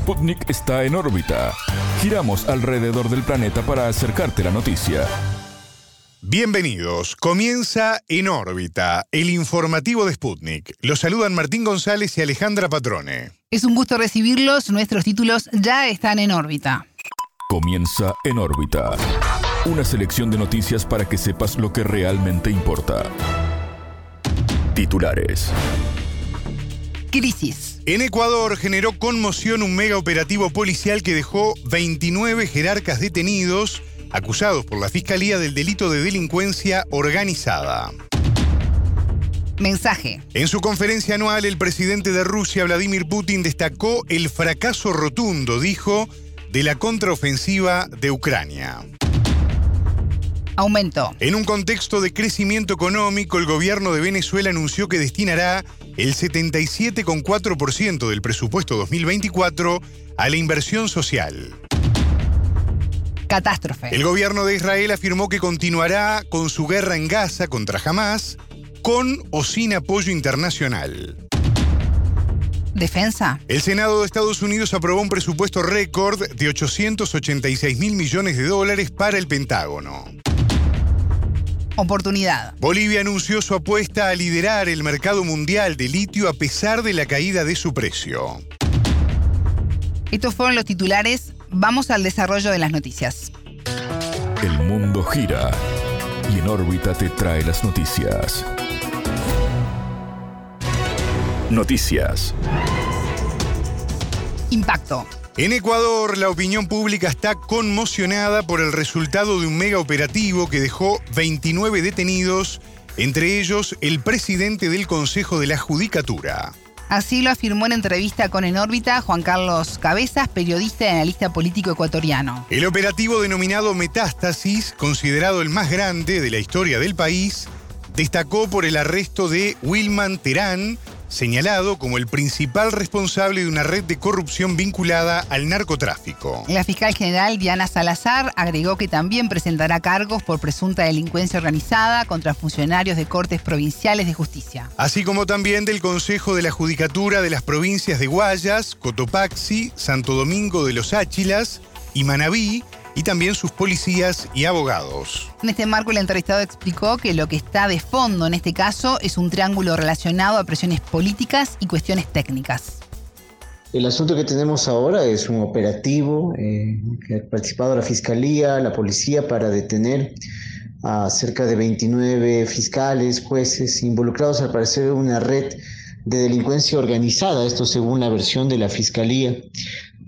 Sputnik está en órbita. Giramos alrededor del planeta para acercarte la noticia. Bienvenidos. Comienza En órbita, el informativo de Sputnik. Los saludan Martín González y Alejandra Patrone. Es un gusto recibirlos. Nuestros títulos ya están en órbita. Comienza En órbita. Una selección de noticias para que sepas lo que realmente importa. Titulares. Crisis. En Ecuador generó conmoción un mega operativo policial que dejó 29 jerarcas detenidos acusados por la Fiscalía del delito de delincuencia organizada. Mensaje. En su conferencia anual, el presidente de Rusia, Vladimir Putin, destacó el fracaso rotundo, dijo, de la contraofensiva de Ucrania. Aumento. En un contexto de crecimiento económico, el gobierno de Venezuela anunció que destinará el 77,4% del presupuesto 2024 a la inversión social. Catástrofe. El gobierno de Israel afirmó que continuará con su guerra en Gaza contra Hamas, con o sin apoyo internacional. Defensa. El Senado de Estados Unidos aprobó un presupuesto récord de 886 mil millones de dólares para el Pentágono. Oportunidad. Bolivia anunció su apuesta a liderar el mercado mundial de litio a pesar de la caída de su precio. Estos fueron los titulares. Vamos al desarrollo de las noticias. El mundo gira y en órbita te trae las noticias. Noticias. Impacto. En Ecuador, la opinión pública está conmocionada por el resultado de un mega operativo que dejó 29 detenidos, entre ellos el presidente del Consejo de la Judicatura. Así lo afirmó en entrevista con En órbita Juan Carlos Cabezas, periodista y analista político ecuatoriano. El operativo denominado Metástasis, considerado el más grande de la historia del país, destacó por el arresto de Wilman Terán, señalado como el principal responsable de una red de corrupción vinculada al narcotráfico. La fiscal general Diana Salazar agregó que también presentará cargos por presunta delincuencia organizada contra funcionarios de cortes provinciales de justicia. Así como también del Consejo de la Judicatura de las provincias de Guayas, Cotopaxi, Santo Domingo de los Áchilas y Manabí, y también sus policías y abogados. En este marco, el entrevistado explicó que lo que está de fondo en este caso es un triángulo relacionado a presiones políticas y cuestiones técnicas. El asunto que tenemos ahora es un operativo eh, que ha participado la Fiscalía, la Policía para detener a cerca de 29 fiscales, jueces involucrados al parecer en una red de delincuencia organizada, esto según la versión de la Fiscalía.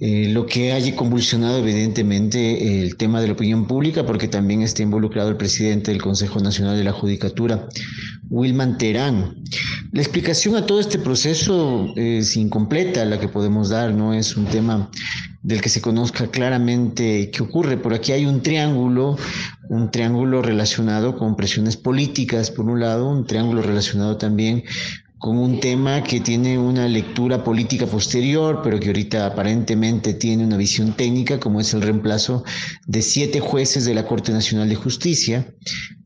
Eh, lo que haya convulsionado evidentemente el tema de la opinión pública, porque también está involucrado el presidente del Consejo Nacional de la Judicatura, Wilman Terán. La explicación a todo este proceso es incompleta la que podemos dar, no es un tema del que se conozca claramente qué ocurre. Por aquí hay un triángulo, un triángulo relacionado con presiones políticas, por un lado, un triángulo relacionado también con un tema que tiene una lectura política posterior, pero que ahorita aparentemente tiene una visión técnica, como es el reemplazo de siete jueces de la Corte Nacional de Justicia,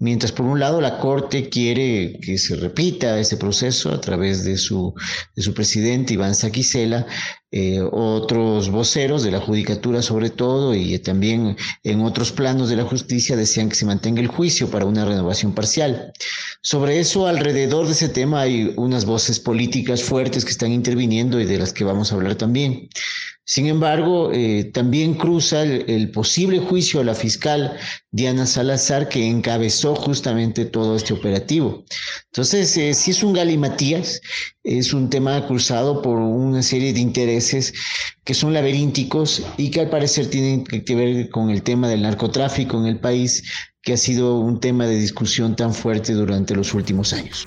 mientras por un lado la Corte quiere que se repita ese proceso a través de su, de su presidente Iván Saquicela, eh, otros voceros de la judicatura sobre todo y también en otros planos de la justicia desean que se mantenga el juicio para una renovación parcial. Sobre eso, alrededor de ese tema hay unas voces políticas fuertes que están interviniendo y de las que vamos a hablar también. Sin embargo, eh, también cruza el, posible juicio a la fiscal Diana Salazar, que encabezó justamente todo este operativo. Entonces, eh, si es un galimatías, es un tema cruzado por una serie de intereses que son laberínticos y que al parecer tienen que ver con el tema del narcotráfico en el país, que ha sido un tema de discusión tan fuerte durante los últimos años.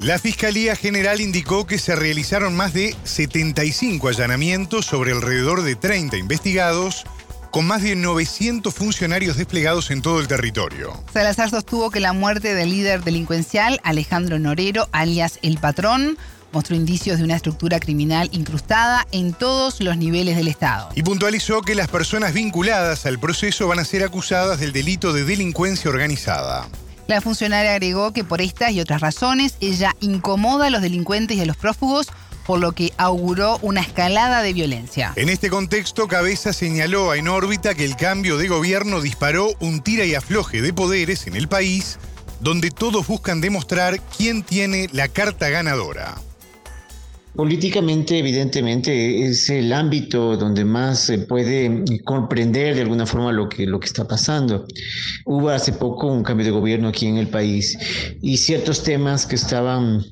La Fiscalía General indicó que se realizaron más de 75 allanamientos sobre alrededor de 30 investigados, con más de 900 funcionarios desplegados en todo el territorio. Salazar sostuvo que la muerte del líder delincuencial Alejandro Norero, alias El Patrón, mostró indicios de una estructura criminal incrustada en todos los niveles del Estado. Y puntualizó que las personas vinculadas al proceso van a ser acusadas del delito de delincuencia organizada. La funcionaria agregó que por estas y otras razones ella incomoda a los delincuentes y a los prófugos por lo que auguró una escalada de violencia. En este contexto, Cabeza señaló a En órbita que el cambio de gobierno disparó un tira y afloje de poderes en el país, donde todos buscan demostrar quién tiene la carta ganadora. Políticamente, evidentemente, es el ámbito donde más se puede comprender de alguna forma lo que, lo que está pasando. Hubo hace poco un cambio de gobierno aquí en el país y ciertos temas que estaban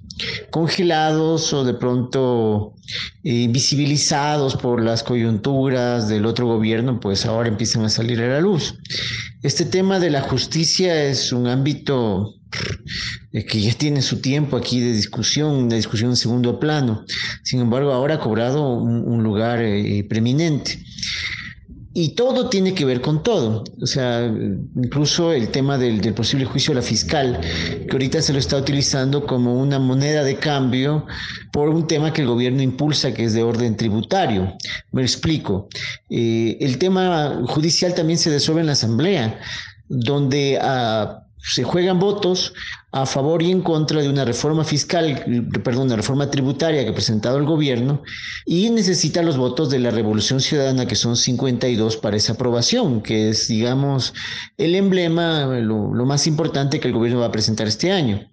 congelados o de pronto invisibilizados por las coyunturas del otro gobierno, pues ahora empiezan a salir a la luz. Este tema de la justicia es un ámbito que ya tiene su tiempo aquí de discusión, una discusión en segundo plano. Sin embargo, ahora ha cobrado un, lugar eh, preeminente. Y todo tiene que ver con todo. O sea, incluso el tema del, posible juicio de la fiscal, que ahorita se lo está utilizando como una moneda de cambio por un tema que el gobierno impulsa, que es de orden tributario. Me explico. Eh, el tema judicial también se resuelve en la Asamblea, donde a se juegan votos a favor y en contra de una reforma fiscal, perdón, una reforma tributaria que ha presentado el gobierno y necesita los votos de la Revolución Ciudadana, que son 52 para esa aprobación, que es, digamos, el emblema, lo, lo más importante que el gobierno va a presentar este año.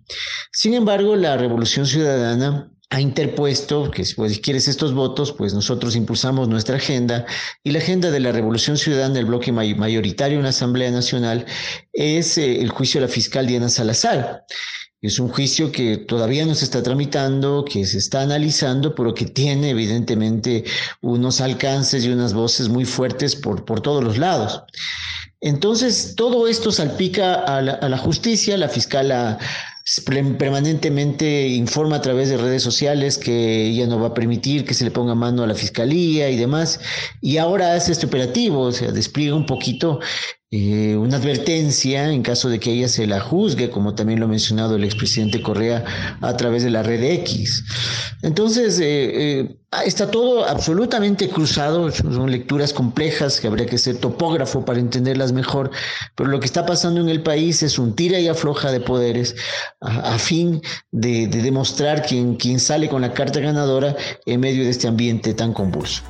Sin embargo, la Revolución Ciudadana ha interpuesto que pues, si quieres estos votos, pues nosotros impulsamos nuestra agenda y la agenda de la Revolución Ciudadana, el bloque mayoritario en la Asamblea Nacional, es eh, el juicio de la fiscal Diana Salazar. Es un juicio que todavía no se está tramitando, que se está analizando, pero que tiene evidentemente unos alcances y unas voces muy fuertes por, por todos los lados. Entonces, todo esto salpica a la, a la justicia, la fiscal ha, permanentemente informa a través de redes sociales que ella no va a permitir que se le ponga mano a la fiscalía y demás. Y ahora hace este operativo, o sea, despliega un poquito eh, una advertencia en caso de que ella se la juzgue, como también lo ha mencionado el expresidente Correa a través de la red X. Entonces, eh, eh, está todo absolutamente cruzado, son lecturas complejas que habría que ser topógrafo para entenderlas mejor, pero lo que está pasando en el país es un tira y afloja de poderes a, fin de, de demostrar quién, quién sale con la carta ganadora en medio de este ambiente tan convulso.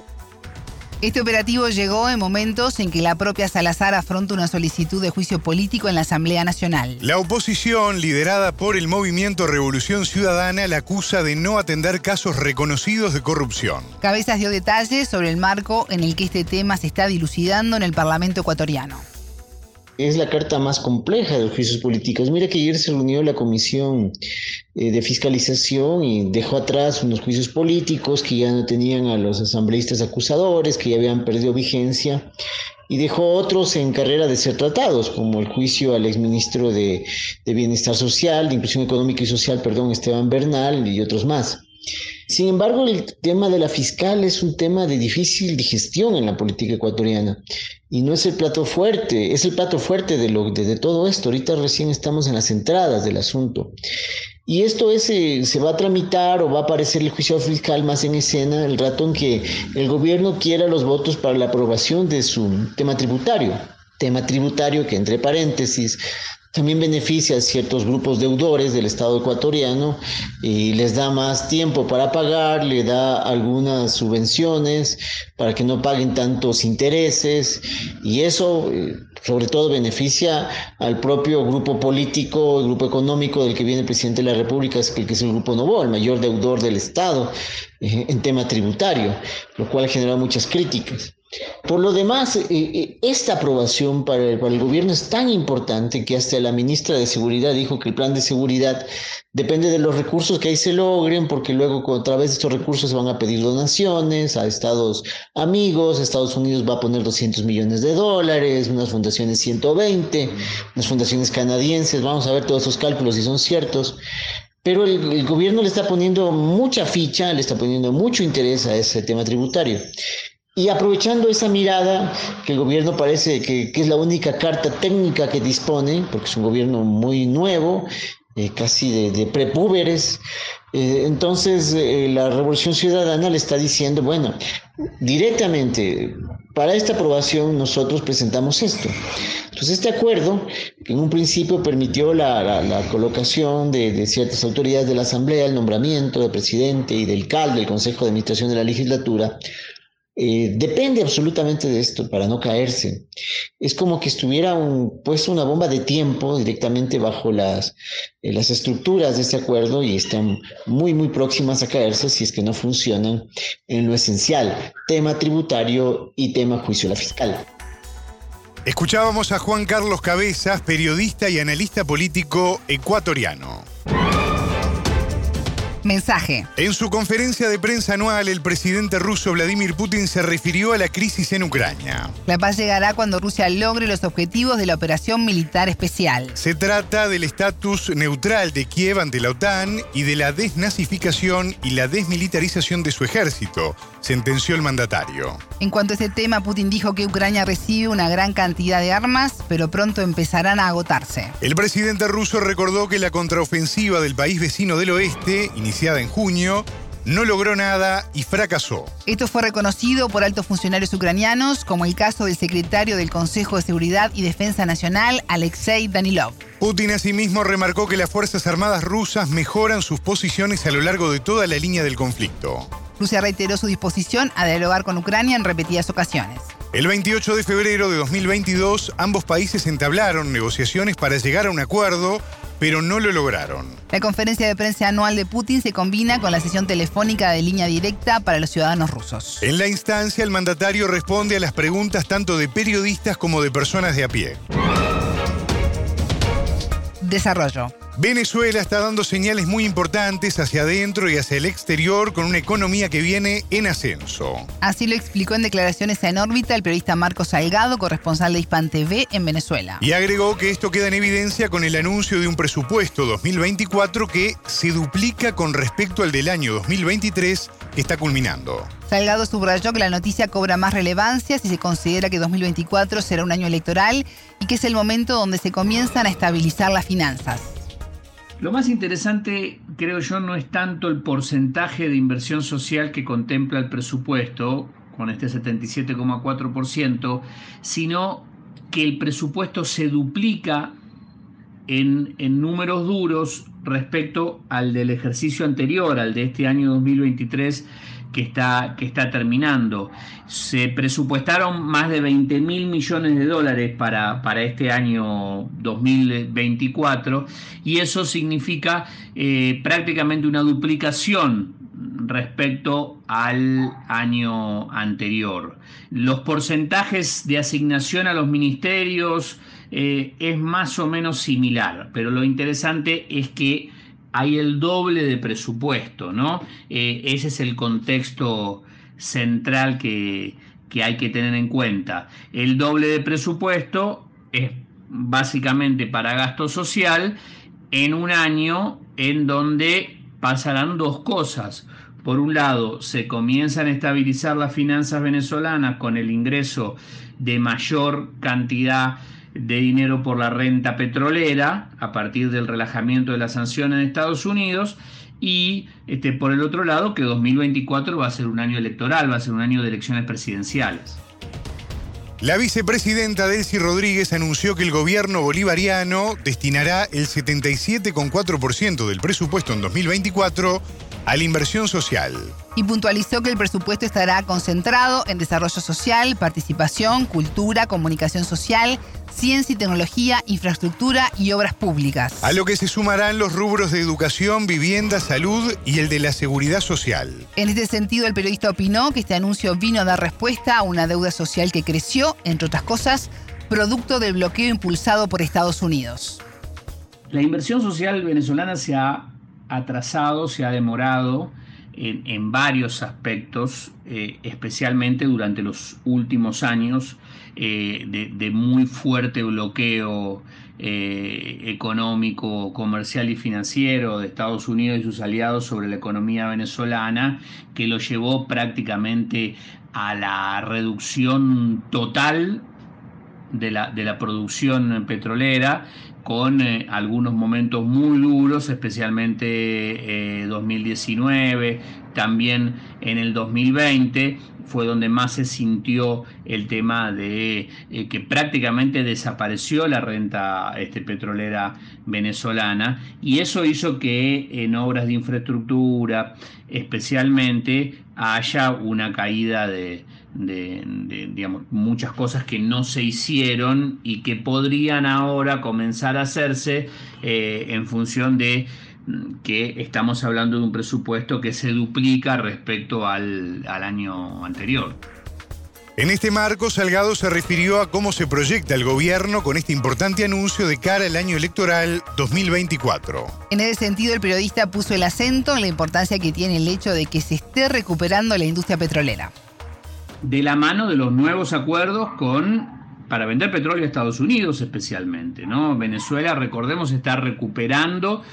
Este operativo llegó en momentos en que la propia Salazar afronta una solicitud de juicio político en la Asamblea Nacional. La oposición, liderada por el movimiento Revolución Ciudadana, la acusa de no atender casos reconocidos de corrupción. Cabezas dio detalles sobre el marco en el que este tema se está dilucidando en el Parlamento ecuatoriano es la carta más compleja de los juicios políticos. Mira que ayer se reunió la comisión eh, de fiscalización y dejó atrás unos juicios políticos que ya no tenían a los asambleístas acusadores, que ya habían perdido vigencia, y dejó otros en carrera de ser tratados, como el juicio al exministro de, de Bienestar Social, de Inclusión Económica y Social, perdón, Esteban Bernal y otros más. Sin embargo, el tema de la fiscal es un tema de difícil digestión en la política ecuatoriana y no es el plato fuerte, es el plato fuerte de, lo, todo esto. Ahorita recién estamos en las entradas del asunto. Y esto es, eh, se va a tramitar o va a aparecer el juicio fiscal más en escena el rato en que el gobierno quiera los votos para la aprobación de su tema tributario. Tema tributario que, entre paréntesis, también beneficia a ciertos grupos deudores del Estado ecuatoriano y les da más tiempo para pagar, le da algunas subvenciones para que no paguen tantos intereses y eso eh, sobre todo beneficia al propio grupo político, el grupo económico del que viene el presidente de la República, que es el grupo Novo, el mayor deudor del Estado eh, en tema tributario, lo cual genera muchas críticas. Por lo demás, eh, eh, esta aprobación para el, gobierno es tan importante que hasta la ministra de Seguridad dijo que el plan de seguridad depende de los recursos que ahí se logren, porque luego a través de estos recursos se van a pedir donaciones a estados amigos, Estados Unidos va a poner 200 millones de dólares, unas fundaciones 120, unas fundaciones canadienses, vamos a ver todos esos cálculos si son ciertos. Pero el, el, gobierno le está poniendo mucha ficha, le está poniendo mucho interés a ese tema tributario. Y aprovechando esa mirada, que el gobierno parece que, es la única carta técnica que dispone, porque es un gobierno muy nuevo, eh, casi de, de prepúberes, eh, entonces eh, la Revolución Ciudadana le está diciendo, bueno, directamente, para esta aprobación nosotros presentamos esto. Pues este acuerdo, que en un principio permitió la, colocación de, ciertas autoridades de la Asamblea, el nombramiento del presidente y del CAL, del Consejo de Administración de la Legislatura, eh, depende absolutamente de esto para no caerse. Es como que estuviera un, puesto una bomba de tiempo directamente bajo las, eh, las estructuras de este acuerdo y están muy, muy próximas a caerse si es que no funcionan en lo esencial, tema tributario y tema juicio a la fiscal. Escuchábamos a Juan Carlos Cabezas, periodista y analista político ecuatoriano. Mensaje. En su conferencia de prensa anual, el presidente ruso Vladimir Putin se refirió a la crisis en Ucrania. La paz llegará cuando Rusia logre los objetivos de la operación militar especial. Se trata del estatus neutral de Kiev ante la OTAN y de la desnazificación y la desmilitarización de su ejército, sentenció el mandatario. En cuanto a ese tema, Putin dijo que Ucrania recibe una gran cantidad de armas, pero pronto empezarán a agotarse. El presidente ruso recordó que la contraofensiva del país vecino del oeste, iniciada en junio, no logró nada y fracasó. Esto fue reconocido por altos funcionarios ucranianos, como el caso del secretario del Consejo de Seguridad y Defensa Nacional, Alexei Danilov. Putin asimismo remarcó que las Fuerzas Armadas rusas mejoran sus posiciones a lo largo de toda la línea del conflicto. Rusia reiteró su disposición a dialogar con Ucrania en repetidas ocasiones. El 28 de febrero de 2022, ambos países entablaron negociaciones para llegar a un acuerdo pero no lo lograron. La conferencia de prensa anual de Putin se combina con la sesión telefónica de línea directa para los ciudadanos rusos. En la instancia, el mandatario responde a las preguntas tanto de periodistas como de personas de a pie. Desarrollo. Venezuela está dando señales muy importantes hacia adentro y hacia el exterior con una economía que viene en ascenso. Así lo explicó en declaraciones en órbita el periodista Marco Salgado, corresponsal de Hispan TV en Venezuela. Y agregó que esto queda en evidencia con el anuncio de un presupuesto 2024 que se duplica con respecto al del año 2023 que está culminando. Salgado subrayó que la noticia cobra más relevancia si se considera que 2024 será un año electoral y que es el momento donde se comienzan a estabilizar las finanzas. Lo más interesante, creo yo, no es tanto el porcentaje de inversión social que contempla el presupuesto, con este 77,4%, sino que el presupuesto se duplica en, en, números duros respecto al del ejercicio anterior, al de este año 2023, que está, que está terminando. Se presupuestaron más de 20 mil millones de dólares para, para, este año 2024 y eso significa eh, prácticamente una duplicación respecto al año anterior. Los porcentajes de asignación a los ministerios eh, es más o menos similar, pero lo interesante es que hay el doble de presupuesto, ¿no? Eh, ese es el contexto central que, que hay que tener en cuenta. El doble de presupuesto es básicamente para gasto social en un año en donde pasarán dos cosas. Por un lado, se comienzan a estabilizar las finanzas venezolanas con el ingreso de mayor cantidad de dinero por la renta petrolera a partir del relajamiento de las sanciones de Estados Unidos y este, por el otro lado que 2024 va a ser un año electoral, va a ser un año de elecciones presidenciales. La vicepresidenta Delcy Rodríguez anunció que el gobierno bolivariano destinará el 77,4% del presupuesto en 2024 a la inversión social. Y puntualizó que el presupuesto estará concentrado en desarrollo social, participación, cultura, comunicación social, ciencia y tecnología, infraestructura y obras públicas. A lo que se sumarán los rubros de educación, vivienda, salud y el de la seguridad social. En este sentido, el periodista opinó que este anuncio vino a dar respuesta a una deuda social que creció, entre otras cosas, producto del bloqueo impulsado por Estados Unidos. La inversión social venezolana se ha atrasado, se ha demorado en, varios aspectos, eh, especialmente durante los últimos años eh, de, muy fuerte bloqueo eh, económico, comercial y financiero de Estados Unidos y sus aliados sobre la economía venezolana, que lo llevó prácticamente a la reducción total de la, de la producción petrolera con eh, algunos momentos muy duros, especialmente 2019, también en el 2020 fue donde más se sintió el tema de eh, que prácticamente desapareció la renta este, petrolera venezolana. Y eso hizo que en obras de infraestructura especialmente haya una caída de, digamos, muchas cosas que no se hicieron y que podrían ahora comenzar a hacerse eh, en función de que estamos hablando de un presupuesto que se duplica respecto al, año anterior. En este marco, Salgado se refirió a cómo se proyecta el gobierno con este importante anuncio de cara al año electoral 2024. En ese sentido, el periodista puso el acento en la importancia que tiene el hecho de que se esté recuperando la industria petrolera. De la mano de los nuevos acuerdos con para vender petróleo a Estados Unidos especialmente, ¿no? Venezuela, recordemos, está recuperando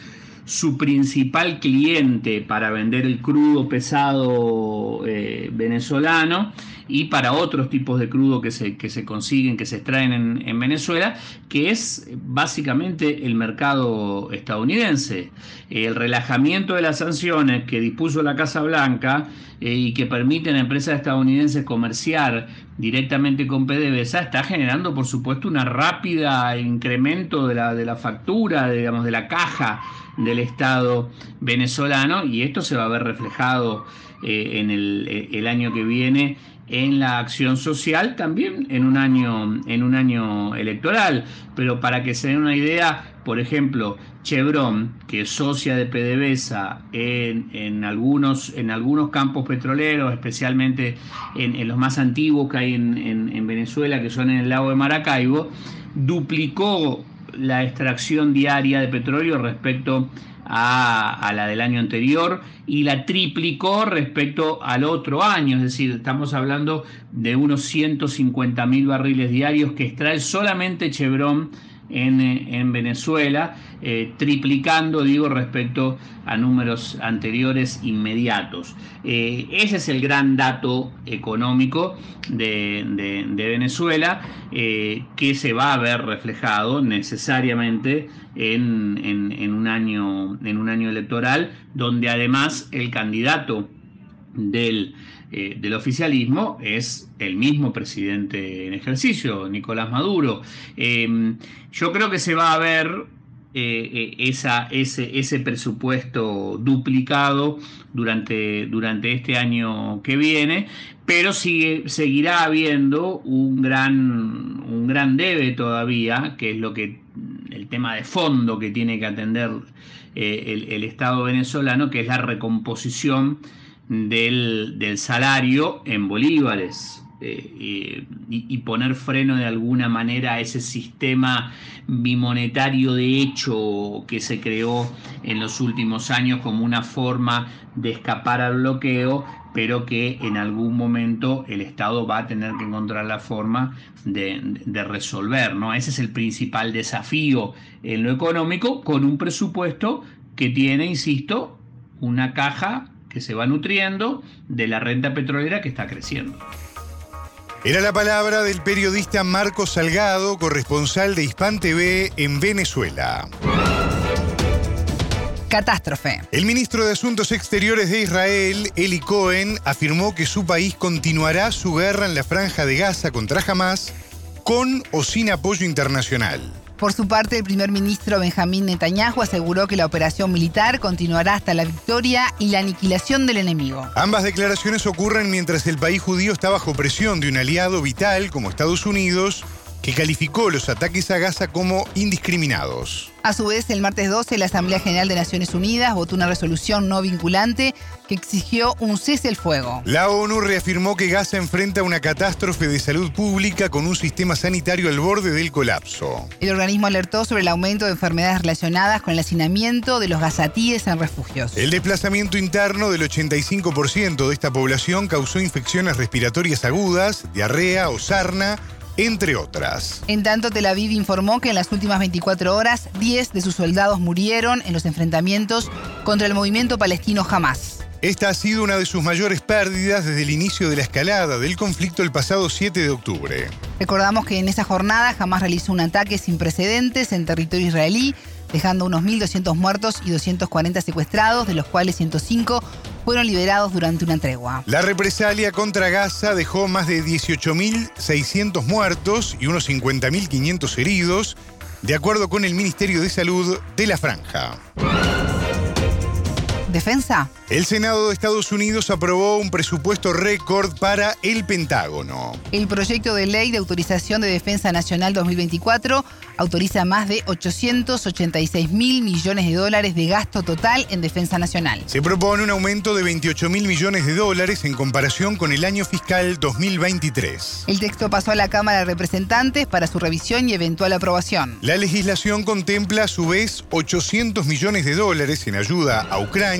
su principal cliente para vender el crudo pesado eh, venezolano y para otros tipos de crudo que se, que se consiguen, que se extraen en, Venezuela, que es básicamente el mercado estadounidense. El relajamiento de las sanciones que dispuso la Casa Blanca eh, y que permiten a empresas estadounidenses comerciar directamente con PDVSA está generando, por supuesto, un rápido incremento de la, de la factura, digamos, de la caja del Estado venezolano y esto se va a ver reflejado eh, en el, el, año que viene en la acción social, también en un año, en un año electoral. Pero para que se den una idea, por ejemplo, Chevron, que es socia de PDVSA en, en, algunos, en algunos campos petroleros, especialmente en, los más antiguos que hay en, en Venezuela, que son en el lago de Maracaibo, duplicó la extracción diaria de petróleo respecto a, la del año anterior y la triplicó respecto al otro año, es decir, estamos hablando de unos 150 mil barriles diarios que extrae solamente Chevron en, Venezuela, eh, triplicando, digo, respecto a números anteriores inmediatos. Eh, ese es el gran dato económico de, Venezuela eh, que se va a ver reflejado necesariamente en, un año, en un año electoral, donde además el candidato del eh, del oficialismo es el mismo presidente en ejercicio, Nicolás Maduro. Em, yo creo que se va a ver eh, eh, ese, ese, presupuesto duplicado durante, durante este año que viene, pero sigue, seguirá habiendo un gran, un gran debe todavía, que es lo que el tema de fondo que tiene que atender el Estado venezolano, que es la recomposición del, salario en bolívares. Eh, y, poner freno de alguna manera a ese sistema bimonetario de hecho que se creó en los últimos años como una forma de escapar al bloqueo, pero que en algún momento el Estado va a tener que encontrar la forma de, de resolver. ¿no? Ese es el principal desafío en lo económico, con un presupuesto que tiene, insisto, una caja que se va nutriendo de la renta petrolera que está creciendo. Era la palabra del periodista Marcos Salgado, corresponsal de Hispan TV en Venezuela. Catástrofe. El ministro de Asuntos Exteriores de Israel, Eli Cohen, afirmó que su país continuará su guerra en la franja de Gaza contra Hamas con o sin apoyo internacional. Por su parte, el primer ministro Benjamín Netanyahu aseguró que la operación militar continuará hasta la victoria y la aniquilación del enemigo. Ambas declaraciones ocurren mientras el país judío está bajo presión de un aliado vital como Estados Unidos que calificó los ataques a Gaza como indiscriminados. A su vez, el martes 12, la Asamblea General de Naciones Unidas votó una resolución no vinculante que exigió un cese el fuego. La ONU reafirmó que Gaza enfrenta una catástrofe de salud pública con un sistema sanitario al borde del colapso. El organismo alertó sobre el aumento de enfermedades relacionadas con el hacinamiento de los gazatíes en refugios. El desplazamiento interno del 85% de esta población causó infecciones respiratorias agudas, diarrea o sarna entre otras. En tanto, Tel Aviv informó que en las últimas 24 horas, 10 de sus soldados murieron en los enfrentamientos contra el movimiento palestino Hamas. Esta ha sido una de sus mayores pérdidas desde el inicio de la escalada del conflicto el pasado 7 de octubre. Recordamos que en esa jornada Hamas realizó un ataque sin precedentes en territorio israelí, dejando unos 1.200 muertos y 240 secuestrados, de los cuales 105 fueron liberados durante una tregua. La represalia contra Gaza dejó más de 18.600 muertos y unos 50.500 heridos, de acuerdo con el Ministerio de Salud de la Franja. ¿Defensa? El Senado de Estados Unidos aprobó un presupuesto récord para el Pentágono. El proyecto de ley de autorización de defensa nacional 2024 autoriza más de 886 mil millones de dólares de gasto total en defensa nacional. Se propone un aumento de 28 mil millones de dólares en comparación con el año fiscal 2023. El texto pasó a la Cámara de Representantes para su revisión y eventual aprobación. La legislación contempla a su vez 800 millones de dólares en ayuda a Ucrania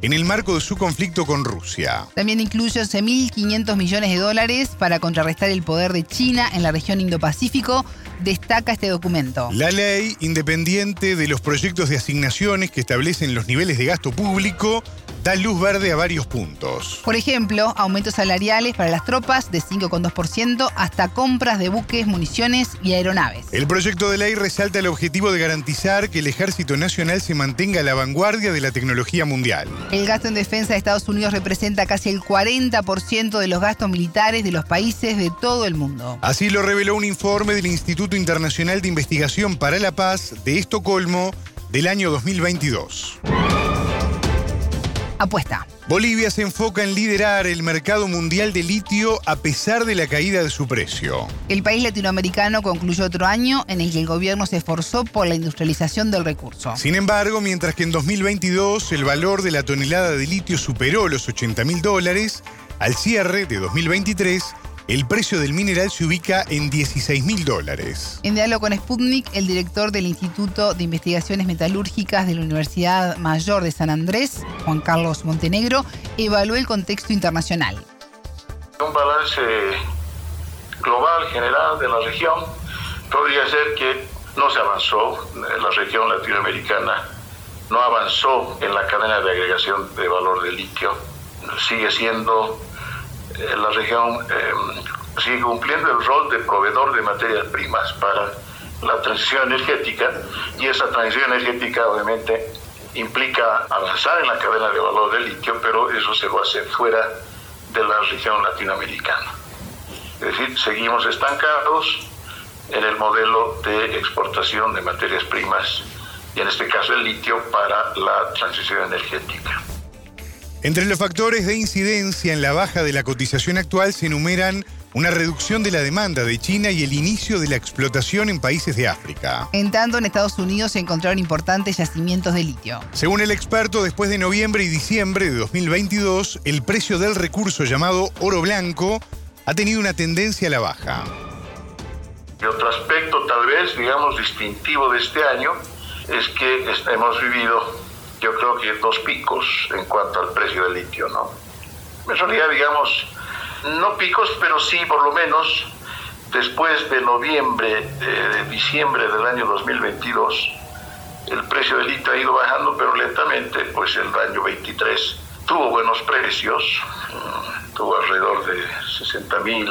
en el marco de su conflicto con Rusia. También incluye 11.500 millones de dólares para contrarrestar el poder de China en la región Indo-Pacífico, destaca este documento. La ley, independiente de los proyectos de asignaciones que establecen los niveles de gasto público, da luz verde a varios puntos. Por ejemplo, aumentos salariales para las tropas de 5,2% hasta compras de buques, municiones y aeronaves. El proyecto de ley resalta el objetivo de garantizar que el Ejército Nacional se mantenga a la vanguardia de la tecnología mundial. El gasto en defensa de Estados Unidos representa casi el 40% de los gastos militares de los países de todo el mundo. Así lo reveló un informe del Instituto Internacional de Investigación para la Paz de Estocolmo del año 2022 apuesta. Bolivia se enfoca en liderar el mercado mundial de litio a pesar de la caída de su precio. El país latinoamericano concluyó otro año en el que el gobierno se esforzó por la industrialización del recurso. Sin embargo, mientras que en 2022 el valor de la tonelada de litio superó los 80 mil dólares, al cierre de 2023 el precio del mineral se ubica en 16 mil dólares. En diálogo con Sputnik, el director del Instituto de Investigaciones Metalúrgicas de la Universidad Mayor de San Andrés, Juan Carlos Montenegro, evaluó el contexto internacional. Un balance global, general de la región, podría ser que no se avanzó, la región latinoamericana no avanzó en la cadena de agregación de valor de litio, sigue siendo la región eh, sigue cumpliendo el rol de proveedor de materias primas para la transición energética y esa transición energética obviamente implica avanzar en la cadena de valor del litio, pero eso se va a hacer fuera de la región latinoamericana. Es decir, seguimos estancados en el modelo de exportación de materias primas y en este caso el litio para la transición energética. Entre los factores de incidencia en la baja de la cotización actual se enumeran una reducción de la demanda de China y el inicio de la explotación en países de África. En tanto, en Estados Unidos se encontraron importantes yacimientos de litio. Según el experto, después de noviembre y diciembre de 2022, el precio del recurso llamado oro blanco ha tenido una tendencia a la baja. Y otro aspecto tal vez, digamos, distintivo de este año es que hemos vivido yo creo que dos picos en cuanto al precio del litio, ¿no? En realidad, digamos, no picos, pero sí por lo menos después de noviembre, de diciembre del año 2022, el precio del litio ha ido bajando, pero lentamente, pues el año 23 tuvo buenos precios, mm, tuvo alrededor de 60 mil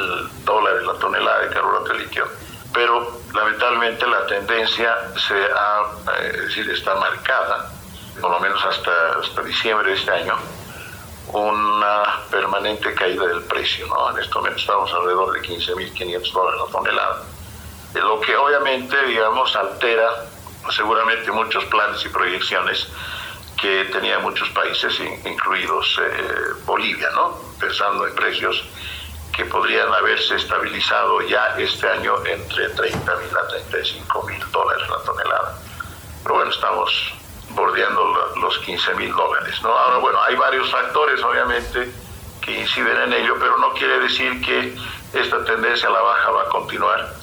dólares la tonelada de carburante de litio, pero lamentablemente la tendencia se ha, eh, decir, está marcada por lo menos hasta, hasta diciembre de este año, una permanente caída del precio. ¿no? En este momento estamos alrededor de 15.500 dólares la tonelada. Lo que obviamente, digamos, altera seguramente muchos planes y proyecciones que tenían muchos países, incluidos eh, Bolivia, ¿no? pensando en precios que podrían haberse estabilizado ya este año entre 30 mil a 35 mil dólares la tonelada. Pero bueno, estamos bordeando los 15 mil dólares. ¿no? Ahora, bueno, hay varios factores, obviamente, que inciden en ello, pero no quiere decir que esta tendencia a la baja va a continuar.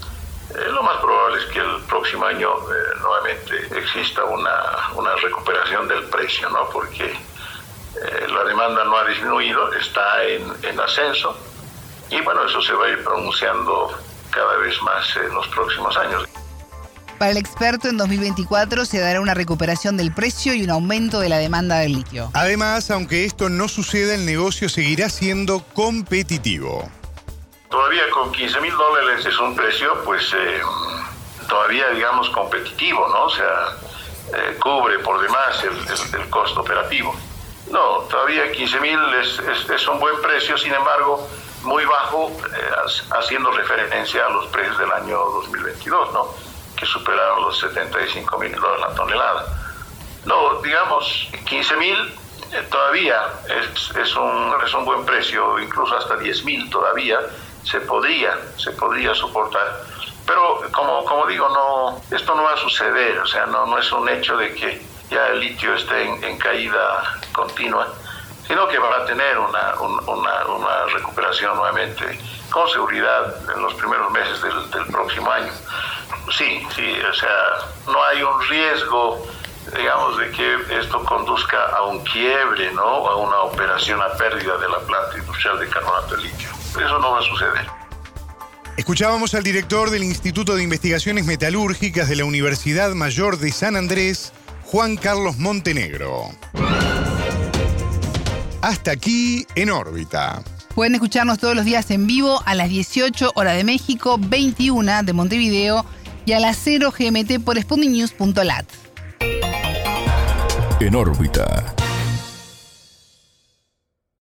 Eh, lo más probable es que el próximo año eh, nuevamente exista una, una, recuperación del precio, ¿no? porque eh, la demanda no ha disminuido, está en, en ascenso y bueno, eso se va a ir pronunciando cada vez más en los próximos años. Para el experto, en 2024 se dará una recuperación del precio y un aumento de la demanda del litio. Además, aunque esto no suceda, el negocio seguirá siendo competitivo. Todavía con 15 mil dólares es un precio, pues, eh, todavía, digamos, competitivo, ¿no? O sea, eh, cubre por demás el, el, costo operativo. No, todavía 15 mil es, un buen precio, sin embargo, muy bajo, eh, haciendo referencia a los precios del año 2022, ¿no? Que superaron los 75 mil dólares la tonelada. No, digamos, 15 mil eh, todavía es, es, un, es un buen precio, incluso hasta 10 mil todavía se podría, se podría soportar. Pero como, como digo, no, esto no va a suceder, o sea, no, no es un hecho de que ya el litio esté en, caída continua, sino que va a tener una, una, una, recuperación nuevamente con seguridad en los primeros meses del, del próximo año. Sí, sí, o sea, no hay un riesgo digamos, de que esto conduzca a un quiebre, ¿no? A una operación a pérdida de la planta industrial de carbonato de litio. Eso no va a suceder. Escuchábamos al director del Instituto de Investigaciones Metalúrgicas de la Universidad Mayor de San Andrés, Juan Carlos Montenegro. Hasta aquí en órbita. Pueden escucharnos todos los días en vivo a las 18 horas de México, 21 de Montevideo y a las 0 GMT por spundinews.lat en órbita.